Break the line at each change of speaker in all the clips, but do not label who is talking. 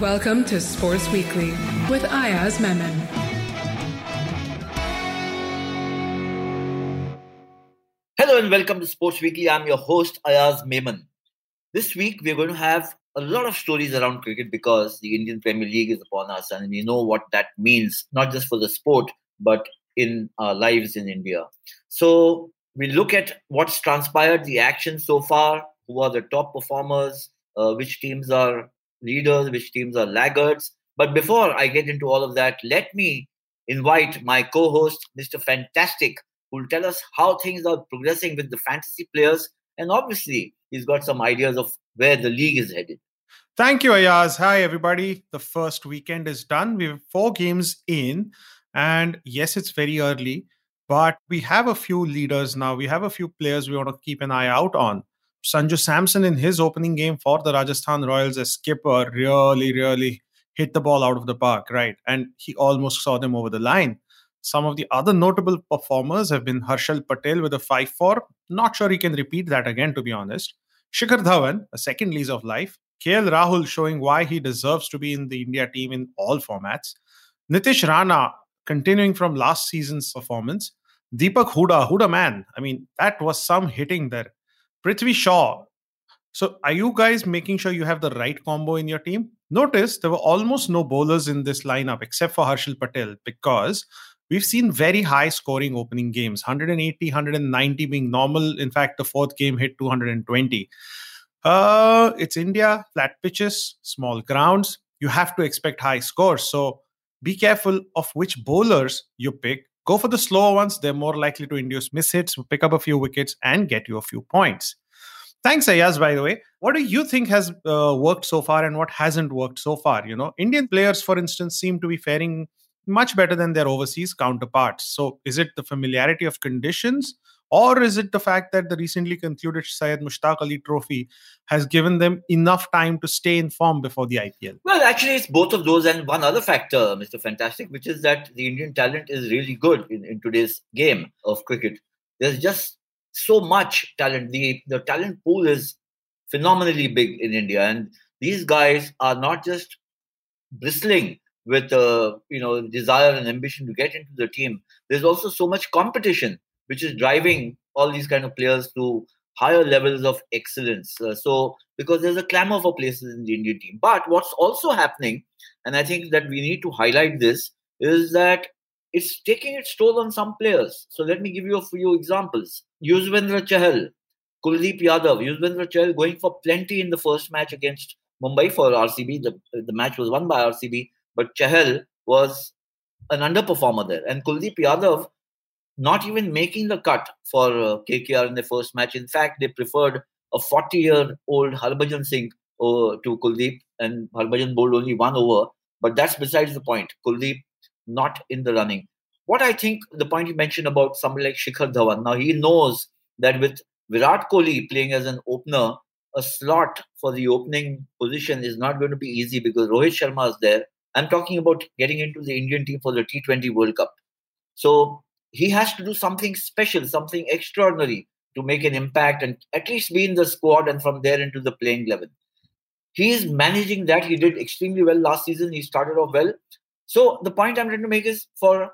Welcome to Sports Weekly with Ayaz Memon.
Hello and welcome to Sports Weekly. I'm your host Ayaz Memon. This week we're going to have a lot of stories around cricket because the Indian Premier League is upon us and we know what that means, not just for the sport, but in our lives in India. So we look at what's transpired, the action so far, who are the top performers, uh, which teams are leaders, which teams are laggards. But before I get into all of that, let me invite my co host, Mr. Fantastic, who will tell us how things are progressing with the fantasy players. And obviously, he's got some ideas of where the league is headed.
Thank you, Ayaz. Hi, everybody. The first weekend is done. We have four games in. And yes, it's very early, but we have a few leaders now. We have a few players we want to keep an eye out on. Sanju Samson in his opening game for the Rajasthan Royals as skipper really, really hit the ball out of the park, right? And he almost saw them over the line. Some of the other notable performers have been Harshal Patel with a 5 4. Not sure he can repeat that again, to be honest. Shikhar Dhawan, a second lease of life. KL Rahul showing why he deserves to be in the India team in all formats. Nitish Rana continuing from last season's performance. Deepak Hooda, Hooda man. I mean, that was some hitting there. Prithvi Shaw. So, are you guys making sure you have the right combo in your team? Notice there were almost no bowlers in this lineup except for Harshal Patel because we've seen very high scoring opening games 180, 190 being normal. In fact, the fourth game hit 220. Uh, it's India, flat pitches, small grounds. You have to expect high scores. So, be careful of which bowlers you pick Go for the slower ones. They're more likely to induce mishits, pick up a few wickets, and get you a few points. Thanks, Ayaz, by the way. What do you think has uh, worked so far and what hasn't worked so far? You know, Indian players, for instance, seem to be faring much better than their overseas counterparts. So, is it the familiarity of conditions or is it the fact that the recently concluded Syed Mushtaq Ali Trophy has given them enough time to stay in form before the IPL?
Well, actually, it's both of those, and one other factor, Mr. Fantastic, which is that the Indian talent is really good in, in today's game of cricket. There's just so much talent. The, the talent pool is phenomenally big in India, and these guys are not just bristling with uh, you know desire and ambition to get into the team. There's also so much competition which is driving all these kind of players to higher levels of excellence. Uh, so because there's a clamor for places in the Indian team. But what's also happening, and I think that we need to highlight this, is that it's taking its toll on some players. So let me give you a few examples. Yuzvendra Chahal, Kuldeep Yadav, Yuzvendra Chahal going for plenty in the first match against Mumbai for RCB. The, the match was won by RCB, but Chahal was an underperformer there. And Kuldeep Yadav not even making the cut for uh, KKR in the first match. In fact, they preferred a 40 year old Harbhajan Singh uh, to Kuldeep, and Harbhajan bowled only one over. But that's besides the point. Kuldeep not in the running. What I think the point you mentioned about somebody like Shikhar Dhawan, now he knows that with Virat Kohli playing as an opener, a slot for the opening position is not going to be easy because Rohit Sharma is there. I'm talking about getting into the Indian team for the T20 World Cup. So he has to do something special, something extraordinary to make an impact and at least be in the squad and from there into the playing level. He is managing that. He did extremely well last season. He started off well. So the point I'm trying to make is for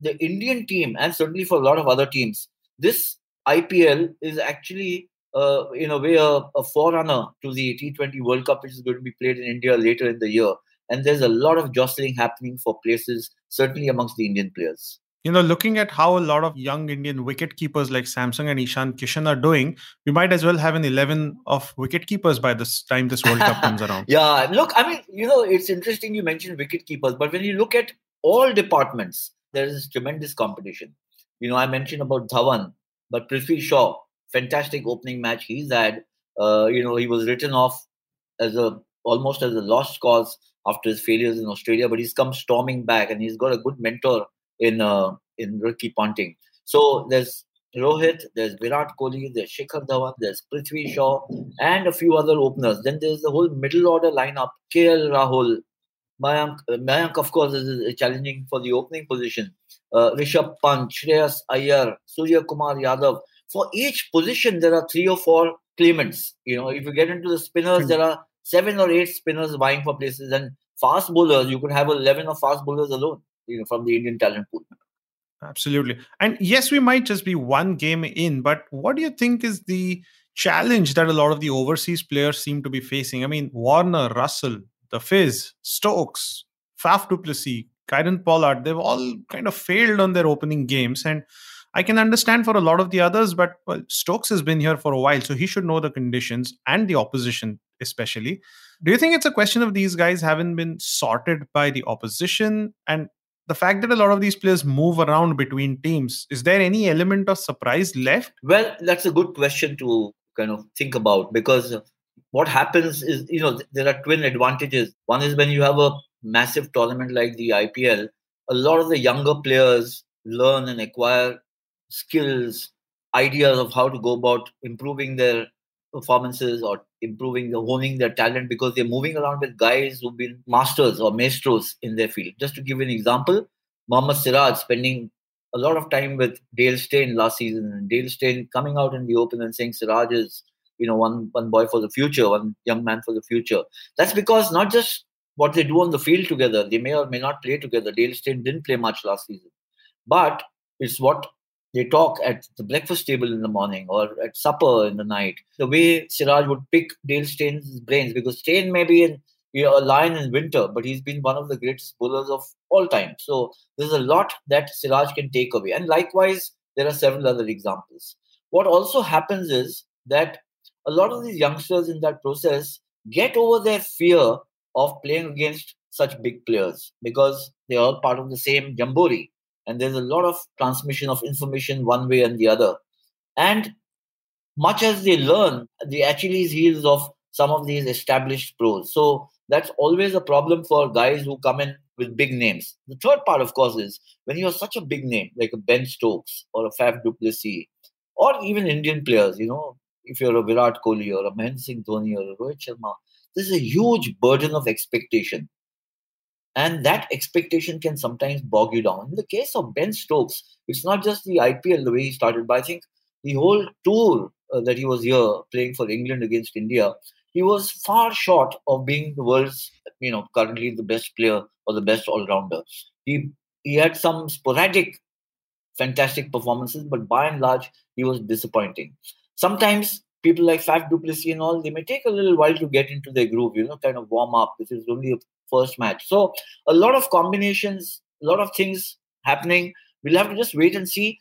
the Indian team and certainly for a lot of other teams, this IPL is actually uh, in a way a, a forerunner to the T20 World Cup, which is going to be played in India later in the year. And there's a lot of jostling happening for places, certainly amongst the Indian players
you know, looking at how a lot of young Indian wicket keepers like Samson and Ishan Kishan are doing, we might as well have an 11 of wicket keepers by this time this World Cup comes around.
Yeah, look, I mean, you know, it's interesting you mentioned wicket keepers, but when you look at all departments, there is tremendous competition. You know, I mentioned about Dhawan, but Prithvi Shaw, fantastic opening match he's had. Uh, you know, he was written off as a almost as a lost cause after his failures in Australia, but he's come storming back and he's got a good mentor in uh, in Ricky Ponting. So there's Rohit, there's Virat Kohli, there's Shikhar Dhawan, there's Prithvi Shaw, and a few other openers. Then there's the whole middle order lineup: KL Rahul, Mayank. Uh, Mayank, of course, is challenging for the opening position. Uh, Rishabh Pant, Shreyas Iyer, Surya Kumar Yadav. For each position, there are three or four claimants. You know, if you get into the spinners, there are seven or eight spinners vying for places, and fast bowlers. You could have eleven of fast bowlers alone, you know, from the Indian talent pool.
Absolutely. And yes, we might just be one game in, but what do you think is the challenge that a lot of the overseas players seem to be facing? I mean, Warner, Russell, the Fizz, Stokes, Faf du Plessis, Kieron Pollard, they've all kind of failed on their opening games. And I can understand for a lot of the others, but well, Stokes has been here for a while, so he should know the conditions and the opposition, especially. Do you think it's a question of these guys haven't been sorted by the opposition? And the fact that a lot of these players move around between teams, is there any element of surprise left?
Well, that's a good question to kind of think about because what happens is, you know, there are twin advantages. One is when you have a massive tournament like the IPL, a lot of the younger players learn and acquire skills, ideas of how to go about improving their performances or improving the honing their talent because they're moving around with guys who've been masters or maestros in their field. Just to give you an example, Mohammad Siraj spending a lot of time with Dale Steyn last season, and Dale Steyn coming out in the open and saying Siraj is, you know, one one boy for the future, one young man for the future. That's because not just what they do on the field together, they may or may not play together. Dale Steyn didn't play much last season, but it's what they talk at the breakfast table in the morning or at supper in the night. The way Siraj would pick Dale Steyn's brains, because Steyn may be in, you know, a lion in winter, but he's been one of the greatest bowlers of all time. So there's a lot that Siraj can take away. And likewise, there are several other examples. What also happens is that a lot of these youngsters in that process get over their fear of playing against such big players because they're all part of the same jambori and there's a lot of transmission of information one way and the other. And much as they learn the achilles heels of some of these established pros. So that's always a problem for guys who come in with big names. The third part of course is when you're such a big name like a ben stokes or a faf du plessis or even indian players you know if you're a virat kohli or a mahendra singh dhoni or a rohit sharma there's a huge burden of expectation and that expectation can sometimes bog you down. In the case of Ben Stokes, it's not just the IPL the way he started, but I think the whole tour uh, that he was here playing for England against India, he was far short of being the world's, you know, currently the best player or the best all rounder. He he had some sporadic, fantastic performances, but by and large, he was disappointing. Sometimes people like Faf du Plessis and all, they may take a little while to get into their groove, you know, kind of warm up. This is only a first match. So a lot of combinations, a lot of things happening. We'll have to just wait and see.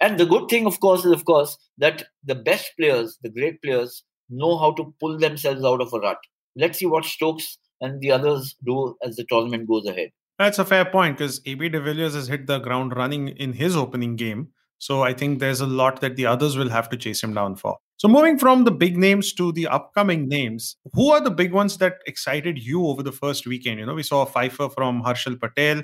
And the good thing, of course, is of course that the best players, the great players, know how to pull themselves out of a rut. Let's see what Stokes and the others do as the tournament goes ahead.
That's a fair point because AB de Villiers has hit the ground running in his opening game. So I think there's a lot that the others will have to chase him down for. So moving from the big names to the upcoming names, who are the big ones that excited you over the first weekend? You know, we saw a fifer from Harshal Patel.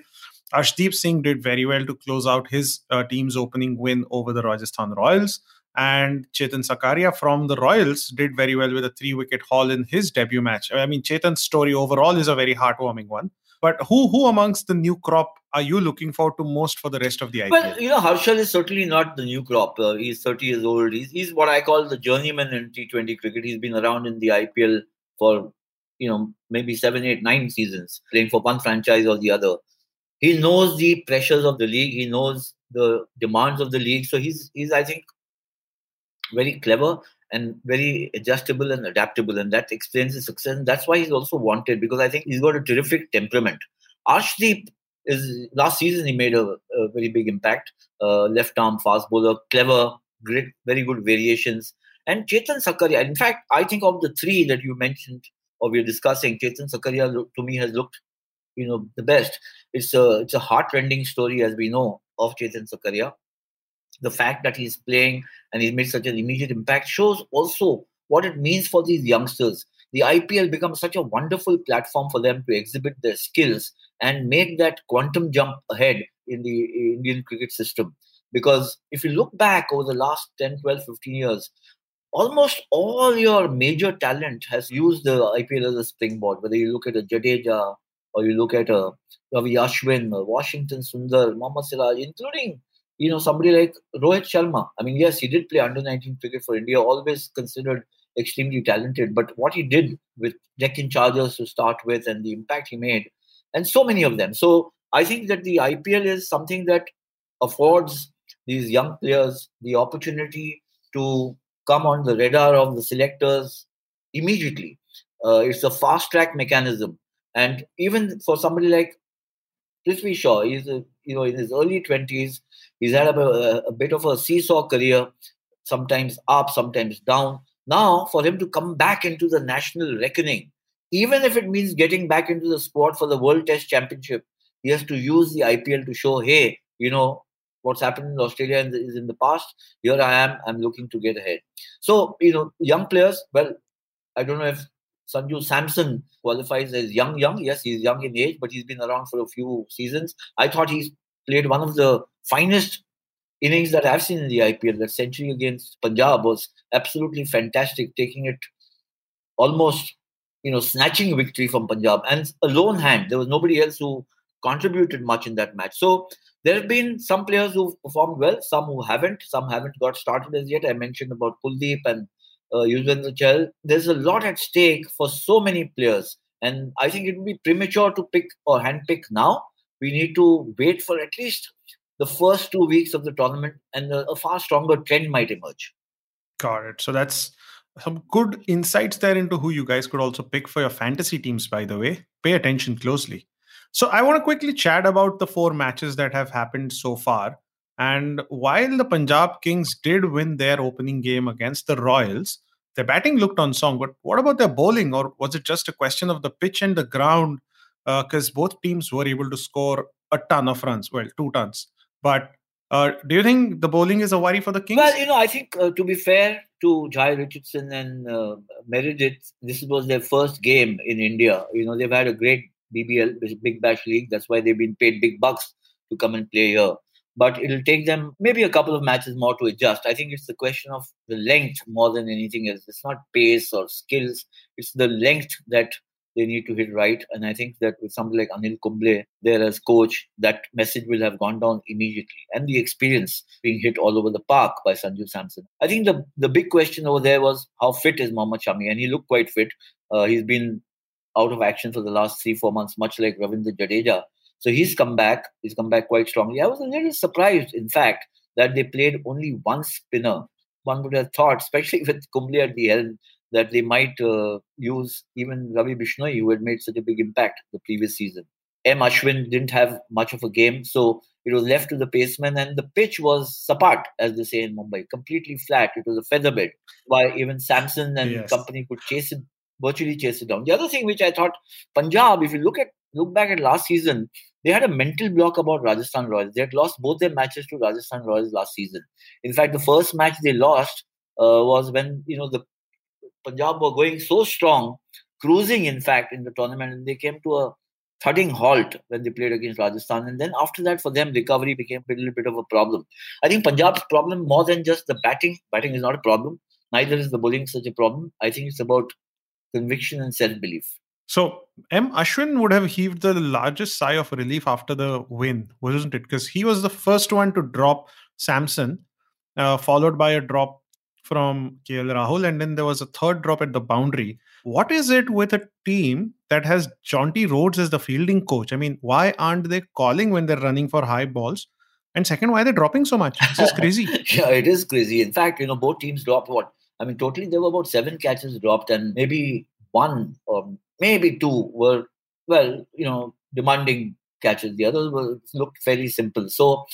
Arshdeep Singh did very well to close out his uh, team's opening win over the Rajasthan Royals. And Chetan Sakaria from the Royals did very well with a three wicket haul in his debut match. I mean, Chetan's story overall is a very heartwarming one. But who who amongst the new crop are you looking forward to most for the rest of the IPL?
Well, you know, Harshal is certainly not the new crop. Uh, he's 30 years old. He's, he's what I call the journeyman in T20 cricket. He's been around in the IPL for, you know, maybe seven, eight, nine seasons, playing for one franchise or the other. He knows the pressures of the league. He knows the demands of the league. So he's, he's I think, very clever and very adjustable and adaptable. And that explains his success. And that's why he's also wanted because I think he's got a terrific temperament. Arshdeep is last season he made a, a very big impact. Uh, left arm fast bowler, clever, great, very good variations. And Chetan Sakaria, in fact, I think of the three that you mentioned or we're discussing, Chetan Sakaria to me has looked, you know, the best. It's a it's a heart-rending story, as we know, of Chetan Sakaria the fact that he's playing and he's made such an immediate impact shows also what it means for these youngsters. The IPL becomes such a wonderful platform for them to exhibit their skills and make that quantum jump ahead in the Indian cricket system. Because if you look back over the last 10, 12, 15 years, almost all your major talent has used the IPL as a springboard, whether you look at a Jadeja or you look at a Ravi Ashwin, Washington Sundar, Mohammad Siraj, including you know, somebody like Rohit Sharma. I mean, yes, he did play under 19 cricket for India, always considered extremely talented. But what he did with Deccan Chargers to start with and the impact he made, and so many of them. So I think that the IPL is something that affords these young players the opportunity to come on the radar of the selectors immediately. Uh, it's a fast track mechanism. And even for somebody like Prithvi Shaw, he's a, you know in his early twenties. He's had a, a, bit of a seesaw career, sometimes up, sometimes down. Now, for him to come back into the national reckoning, even if it means getting back into the squad for the World Test Championship, he has to use the IPL to show, hey, you know, what's happened in Australia is in the past. Here I am. I'm looking to get ahead. So, you know, young players, well, I don't know if Sanju Samson qualifies as young, young. Yes, he's young in age, but he's been around for a few seasons. I thought he's played one of the finest innings that I've seen in the IPL. That century against Punjab was absolutely fantastic, taking it almost, you know, snatching victory from Punjab and a lone hand. There was nobody else who contributed much in that match. So there have been some players who've performed well, some who haven't, some haven't got started as yet. I mentioned about Kuldeep and uh, Yuzvendra Chahal. There's a lot at stake for so many players. And I think it would be premature to pick or handpick now. We need to wait for at least the first two weeks of the tournament, and a, a far stronger trend might emerge.
Got it. So that's some good insights there into who you guys could also pick for your fantasy teams, by the way. Pay attention closely. So I want to quickly chat about the four matches that have happened so far. And while the Punjab Kings did win their opening game against the Royals, their batting looked on song. But what about their bowling? Or was it just a question of the pitch and the ground? Because uh, both teams were able to score a ton of runs. Well, two tons. But uh, do you think the bowling is a worry for the Kings?
Well, you know, I think uh, to be fair to Jhye Richardson and uh, Meredith, this was their first game in India. You know, they've had a great BBL, Big Bash League. That's why they've been paid big bucks to come and play here. But it'll take them maybe a couple of matches more to adjust. I think it's the question of the length more than anything else. It's not pace or skills, it's the length that they need to hit right. And I think that with somebody like Anil Kumble there as coach, that message will have gone down immediately. And the experience being hit all over the park by Sanju Samson. I think the, the big question over there was how fit is Mohammad Shami? And he looked quite fit. Uh, he's been out of action for the last three, four months, much like Ravindra Jadeja. So he's come back. He's come back quite strongly. I was a little surprised, in fact, that they played only one spinner. One would have thought, especially with Kumble at the helm, that they might uh, use even Ravi Bishnoi, who had made such a big impact the previous season. M. Ashwin didn't have much of a game, so it was left to the paceman, and the pitch was sapat, as they say in Mumbai, completely flat. It was a feather bed. Why even Samson and yes. company could chase it virtually chase it down. The other thing which I thought Punjab, if you look at look back at last season, they had a mental block about Rajasthan Royals. They had lost both their matches to Rajasthan Royals last season. In fact, the first match they lost uh, was when you know the Punjab were going so strong, cruising in fact in the tournament, and they came to a thudding halt when they played against Rajasthan. And then after that, for them, recovery became a little bit of a problem. I think Punjab's problem more than just the batting. Batting is not a problem. Neither is the bowling such a problem. I think it's about conviction and self belief.
So M. Ashwin would have heaved the largest sigh of relief after the win, wasn't it? Because he was the first one to drop Samson, uh, followed by a drop from KL Rahul, and then there was a third drop at the boundary. What is it with a team that has Jonty Rhodes as the fielding coach? I mean, why aren't they calling when they're running for high balls? And second, why are they dropping so much? This is crazy.
yeah, it is crazy. In fact, you know, both teams dropped what I mean, totally there were about seven catches dropped, and maybe one or maybe two were, well, you know, demanding catches. The others were looked fairly simple. So,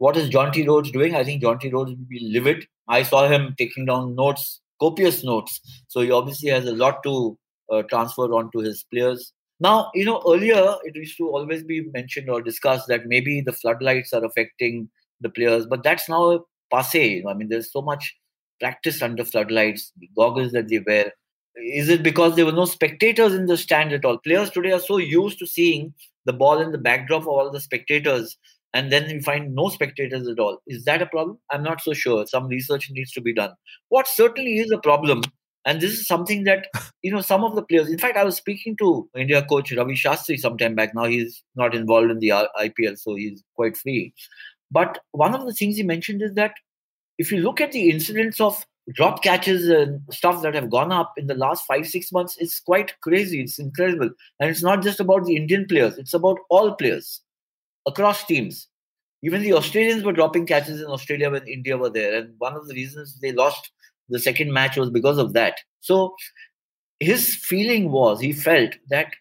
what is Jonty Rhodes doing? I think Jonty Rhodes will be livid. I saw him taking down notes, copious notes. So he obviously has a lot to uh, transfer onto his players. Now, you know, earlier it used to always be mentioned or discussed that maybe the floodlights are affecting the players, but that's now passe. I mean, there's so much practice under floodlights, the goggles that they wear. Is it because there were no spectators in the stand at all? Players today are so used to seeing the ball in the backdrop of all the spectators, and then we find no spectators at all. Is that a problem? I'm not so sure. Some research needs to be done. What certainly is a problem, and this is something that you know some of the players. In fact, I was speaking to India coach Ravi Shastri some time back. Now he's not involved in the IPL, so he's quite free. But one of the things he mentioned is that if you look at the incidence of drop catches and stuff that have gone up in the last five, six months is quite crazy. It's incredible. And it's not just about the Indian players, it's about all players across teams. Even the Australians were dropping catches in Australia when India were there. And one of the reasons they lost the second match was because of that. So his feeling was he felt that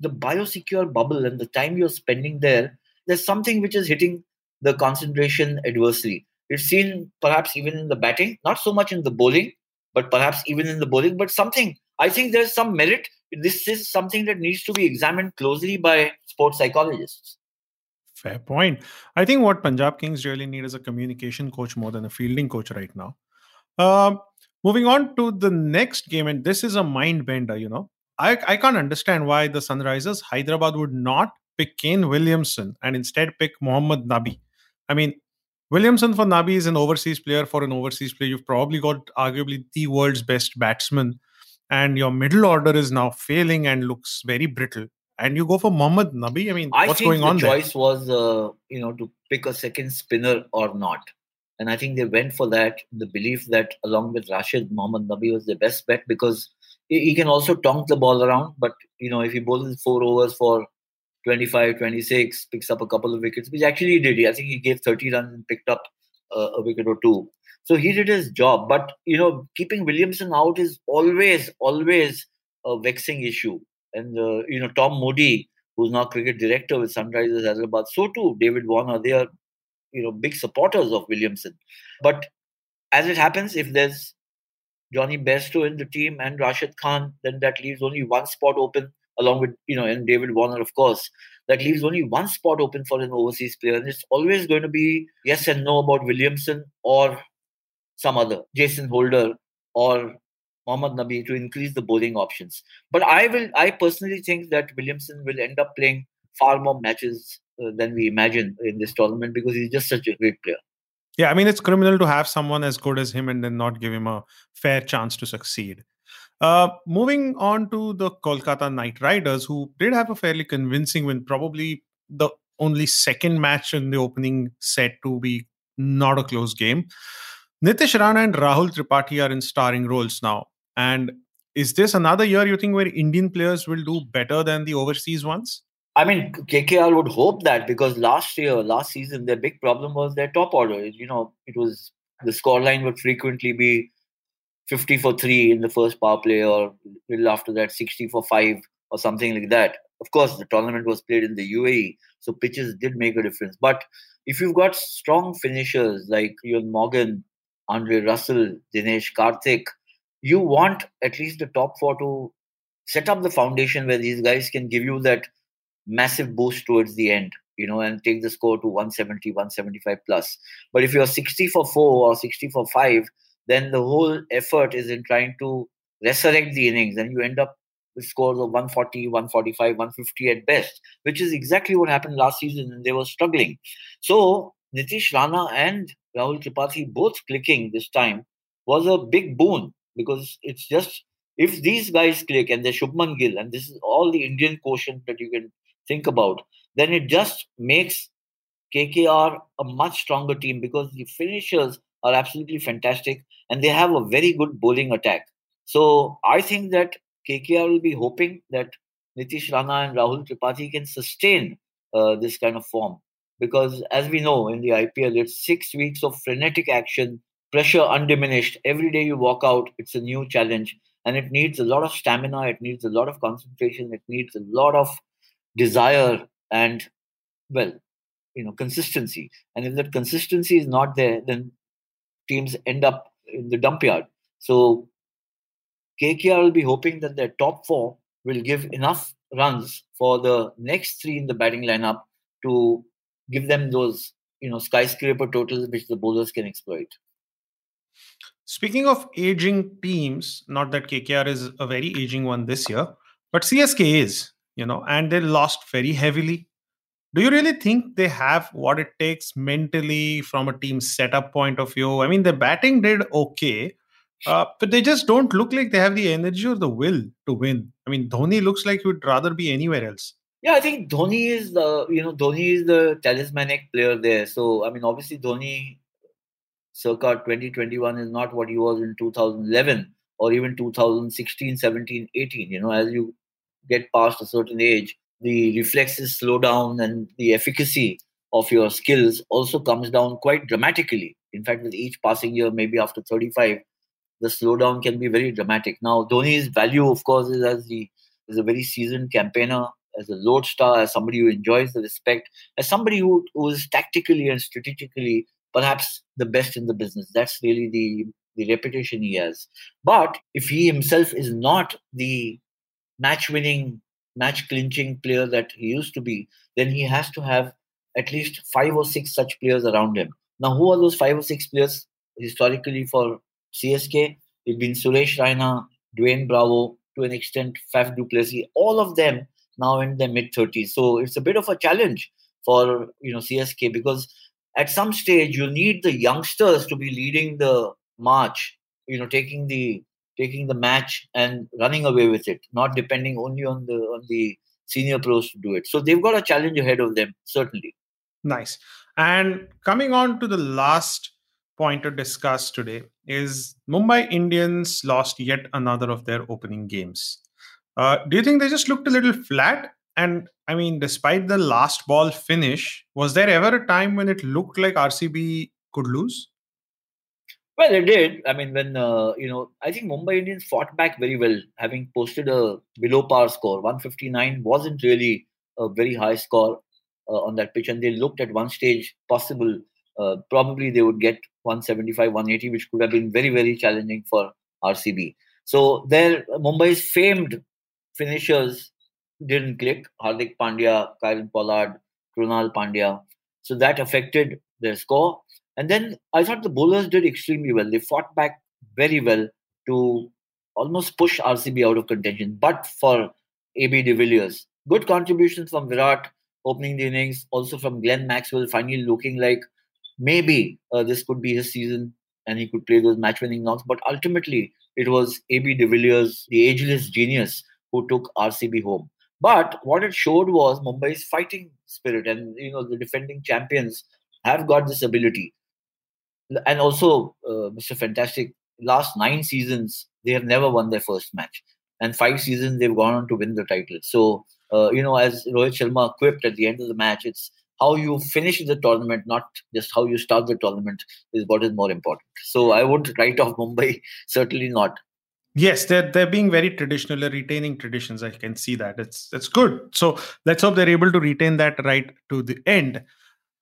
the biosecure bubble and the time you're spending there, there's something which is hitting the concentration adversely. It's seen perhaps even in the batting, not so much in the bowling, but perhaps even in the bowling, but something. I think there's some merit. This is something that needs to be examined closely by sports psychologists.
Fair point. I think what Punjab Kings really need is a communication coach more than a fielding coach right now. Um, moving on to the next game, and this is a mind bender, you know. I, I can't understand why the Sunrisers Hyderabad would not pick Kane Williamson and instead pick Mohammad Nabi. I mean, Williamson for Nabi is an overseas player for an overseas player. You've probably got arguably the world's best batsman, and your middle order is now failing and looks very brittle. And you go for Mohammad Nabi. I mean,
I
what's going on
the
there?
choice was, uh, you know, to pick a second spinner or not. And I think they went for that, the belief that along with Rashid, Mohammad Nabi was the best bet because he can also tonk the ball around. But, you know, if he bowls four overs for 25, 26, picks up a couple of wickets, which actually he did. I think he gave 30 runs and picked up uh, a wicket or two. So he did his job. But, you know, keeping Williamson out is always, always a vexing issue. And, uh, you know, Tom Moody, who's now cricket director with Sunrisers Hyderabad, so too David Warner, they are, you know, big supporters of Williamson. But as it happens, if there's Jonny Bairstow in the team and Rashid Khan, then that leaves only one spot open along with you know and David Warner, of course, that leaves only one spot open for an overseas player, and it's always going to be yes and no about Williamson or some other Jason Holder or Mohammad Nabi to increase the bowling options. But I will, I personally think that Williamson will end up playing far more matches uh, than we imagine in this tournament because he's just such a great player.
Yeah, I mean, it's criminal to have someone as good as him and then not give him a fair chance to succeed. Uh, moving on to the Kolkata Knight Riders, who did have a fairly convincing win, probably the only second match in the opening set to be not a close game. Nitish Rana and Rahul Tripathi are in starring roles now. And is this another year you think where Indian players will do better than the overseas ones?
I mean, KKR would hope that because last year, last season, their big problem was their top order. You know, it was the scoreline would frequently be 50 for 3 in the first power play or little after that 60 for 5 or something like that of course the tournament was played in the uae so pitches did make a difference but if you've got strong finishers like Eoin Morgan, Andre Russell, Dinesh Karthik, you want at least the top four to set up the foundation where these guys can give you that massive boost towards the end, you know, and take the score to 170, 175 plus. But if you're 60 for four or 60 for five, then the whole effort is in trying to resurrect the innings and you end up with scores of 140 145 150 at best which is exactly what happened last season and they were struggling so nitish rana and rahul tripathi both clicking this time was a big boon because it's just if these guys click and they're Shubman Gill and this is all the Indian quotient that you can think about, then it just makes KKR a much stronger team because the finishers are absolutely fantastic and they have a very good bowling attack. So I think that KKR will be hoping that Nitish Rana and Rahul Tripathi can sustain uh, this kind of form because, as we know in the IPL, it's six weeks of frenetic action, pressure undiminished. Every day you walk out, it's a new challenge, and it needs a lot of stamina, it needs a lot of concentration, it needs a lot of desire and, well, you know, consistency. And if that consistency is not there, then teams end up in the dump yard. So KKR will be hoping that their top four will give enough runs for the next three in the batting lineup to give them those you know skyscraper totals which the bowlers can exploit.
Speaking of aging teams, not that KKR is a very aging one this year, but CSK is, you know, and they lost very heavily do you really think they have what it takes mentally from a team setup point of view? I mean, the batting did okay, uh, but they just don't look like they have the energy or the will to win. I mean, Dhoni looks like he would rather be anywhere else.
Yeah, I think Dhoni is the you know Dhoni is the talismanic player there. So I mean, obviously Dhoni circa 2021 is not what he was in 2011 or even 2016, 17, 18. You know, as you get past a certain age, the reflexes slow down and the efficacy of your skills also comes down quite dramatically. In fact, with each passing year, maybe after 35, the slowdown can be very dramatic. Now, Dhoni's value, of course, is as the as a very seasoned campaigner, as a lodestar, as somebody who enjoys the respect, as somebody who, who is tactically and strategically perhaps the best in the business. That's really the the reputation he has. But if he himself is not the match winning, match clinching player that he used to be, then he has to have at least five or six such players around him. Now, who are those five or six players historically for CSK? It's been Suresh Raina, Dwayne Bravo, to an extent, Faf du Plessis, all of them now in their mid 30s. So it's a bit of a challenge for you know CSK because at some stage you'll need the youngsters to be leading the march, you know, taking the taking the match and running away with it, not depending only on the on the senior pros to do it. So they've got a challenge ahead of them, certainly.
Nice. And coming on to the last point to discuss today is Mumbai Indians lost yet another of their opening games. Uh, do you think they just looked a little flat? And I mean, despite the last ball finish, was there ever a time when it looked like RCB could lose?
Well, it did. I mean, when uh, you know, I think Mumbai Indians fought back very well, having posted a below par score. 159 wasn't really a very high score uh, on that pitch, and they looked at one stage possible. Uh, probably they would get 175, 180, which could have been very, very challenging for RCB. So their Mumbai's famed finishers didn't click. Hardik Pandya, Kieron Pollard, Krunal Pandya. So that affected their score. And then I thought the bowlers did extremely well. They fought back very well to almost push RCB out of contention. But for AB de Villiers, good contributions from Virat opening the innings, also from Glenn Maxwell finally looking like maybe uh, this could be his season and he could play those match winning knocks. But ultimately, it was AB de Villiers, the ageless genius, who took RCB home. But what it showed was Mumbai's fighting spirit, and you know the defending champions have got this ability and also uh, Mr. Fantastic, last nine seasons they have never won their first match, and five seasons they've gone on to win the title. So uh, you know, as Rohit Sharma quipped at the end of the match, it's how you finish the tournament, not just how you start the tournament, is what is more important. So I would write off Mumbai, certainly not.
Yes, they're they're being very traditional, they're retaining traditions. I can see that. It's it's good. So let's hope they're able to retain that right to the end.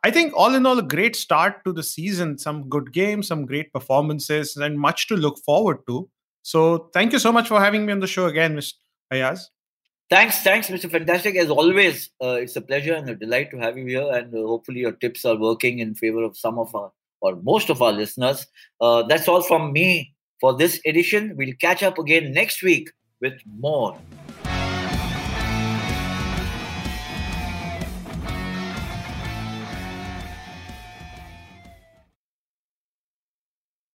I think all in all, a great start to the season. Some good games, some great performances, and much to look forward to. So, thank you so much for having me on the show again, Mr. Ayaz.
Thanks, thanks, Mr. Fantastic. As always, uh, it's a pleasure and a delight to have you here. And uh, hopefully, your tips are working in favor of some of our or most of our listeners. Uh, that's all from me for this edition. We'll catch up again next week with more.